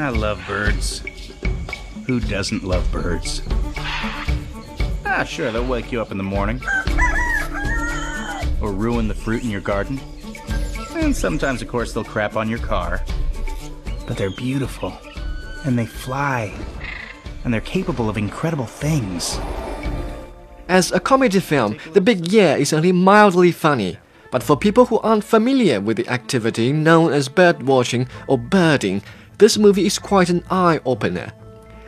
I love birds. Who doesn't love birds? Ah, sure, they'll wake you up in the morning. Or ruin the fruit in your garden. And sometimes, of course, they'll crap on your car. But they're beautiful. And they fly. And they're capable of incredible things. As a comedy film, The Big Year is only mildly funny. But for people who aren't familiar with the activity known as bird watching or birding, this movie is quite an eye opener.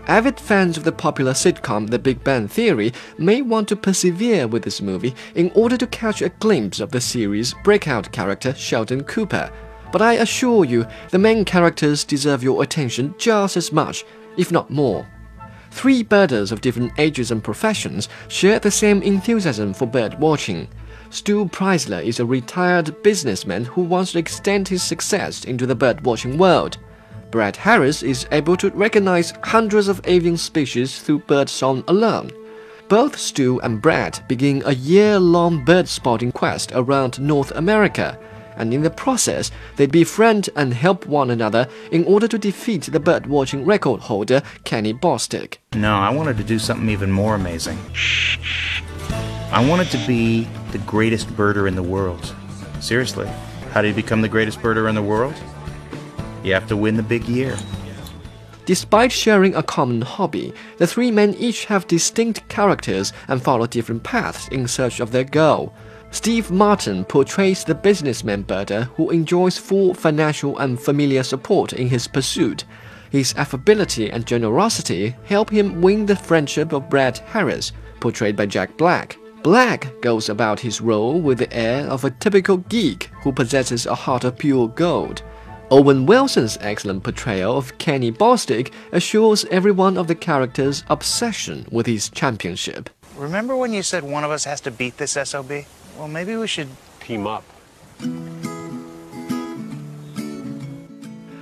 Avid fans of the popular sitcom The Big Bang Theory may want to persevere with this movie in order to catch a glimpse of the series' breakout character Sheldon Cooper. But I assure you, the main characters deserve your attention just as much, if not more. Three birders of different ages and professions share the same enthusiasm for bird watching. Stu Preissler is a retired businessman who wants to extend his success into the bird watching world. Brad Harris is able to recognize hundreds of avian species through bird song alone. Both Stu and Brad begin a year long bird spotting quest around North America, and in the process, they befriend and help one another in order to defeat the bird watching record holder, Kenny Bostick. No, I wanted to do something even more amazing. I wanted to be the greatest birder in the world. Seriously, how do you become the greatest birder in the world? You have to win the big year. Despite sharing a common hobby, the three men each have distinct characters and follow different paths in search of their goal. Steve Martin portrays the businessman birder who enjoys full financial and familiar support in his pursuit. His affability and generosity help him win the friendship of Brad Harris, portrayed by Jack Black. Black goes about his role with the air of a typical geek who possesses a heart of pure gold. Owen Wilson's excellent portrayal of Kenny Bostick assures everyone of the character's obsession with his championship. Remember when you said one of us has to beat this SOB? Well, maybe we should team up.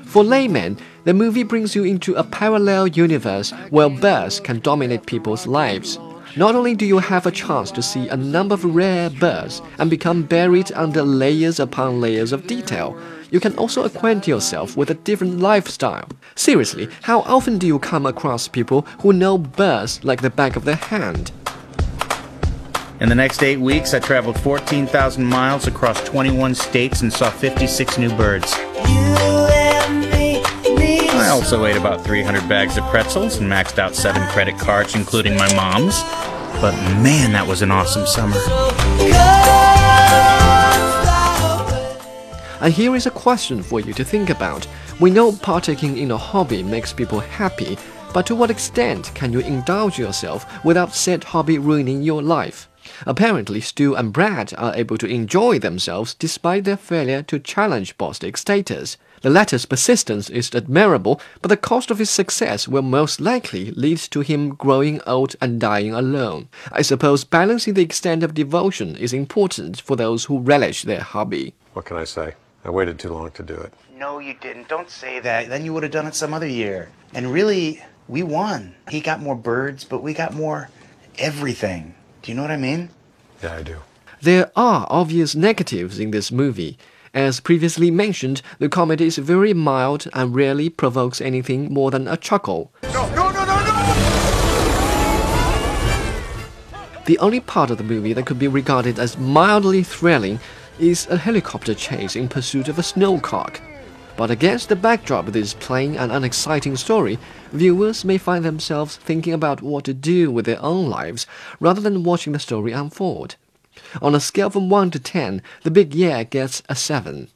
For laymen, the movie brings you into a parallel universe where birds can dominate people's lives. Not only do you have a chance to see a number of rare birds and become buried under layers upon layers of detail, you can also acquaint yourself with a different lifestyle. Seriously, how often do you come across people who know birds like the back of their hand? In the next eight weeks, I traveled 14,000 miles across 21 states and saw 56 new birds. I also ate about 300 bags of pretzels and maxed out seven credit cards, including my mom's. But man, that was an awesome summer. And here is a question for you to think about. We know partaking in a hobby makes people happy, but to what extent can you indulge yourself without said hobby ruining your life? Apparently, Stu and Brad are able to enjoy themselves despite their failure to challenge Bostick's status. The latter's persistence is admirable, but the cost of his success will most likely lead to him growing old and dying alone. I suppose balancing the extent of devotion is important for those who relish their hobby. What can I say? I waited too long to do it. No, you didn't. Don't say that. Then you would have done it some other year. And really, we won. He got more birds, but we got more everything. Do you know what I mean? Yeah, I do. There are obvious negatives in this movie. As previously mentioned, the comedy is very mild and rarely provokes anything more than a chuckle. No, no, no, no, no! The only part of the movie that could be regarded as mildly thrilling is a helicopter chase in pursuit of a snowcock. But against the backdrop of this plain and unexciting story, viewers may find themselves thinking about what to do with their own lives rather than watching the story unfold. On a scale from 1 to 10, The Big Year gets a 7.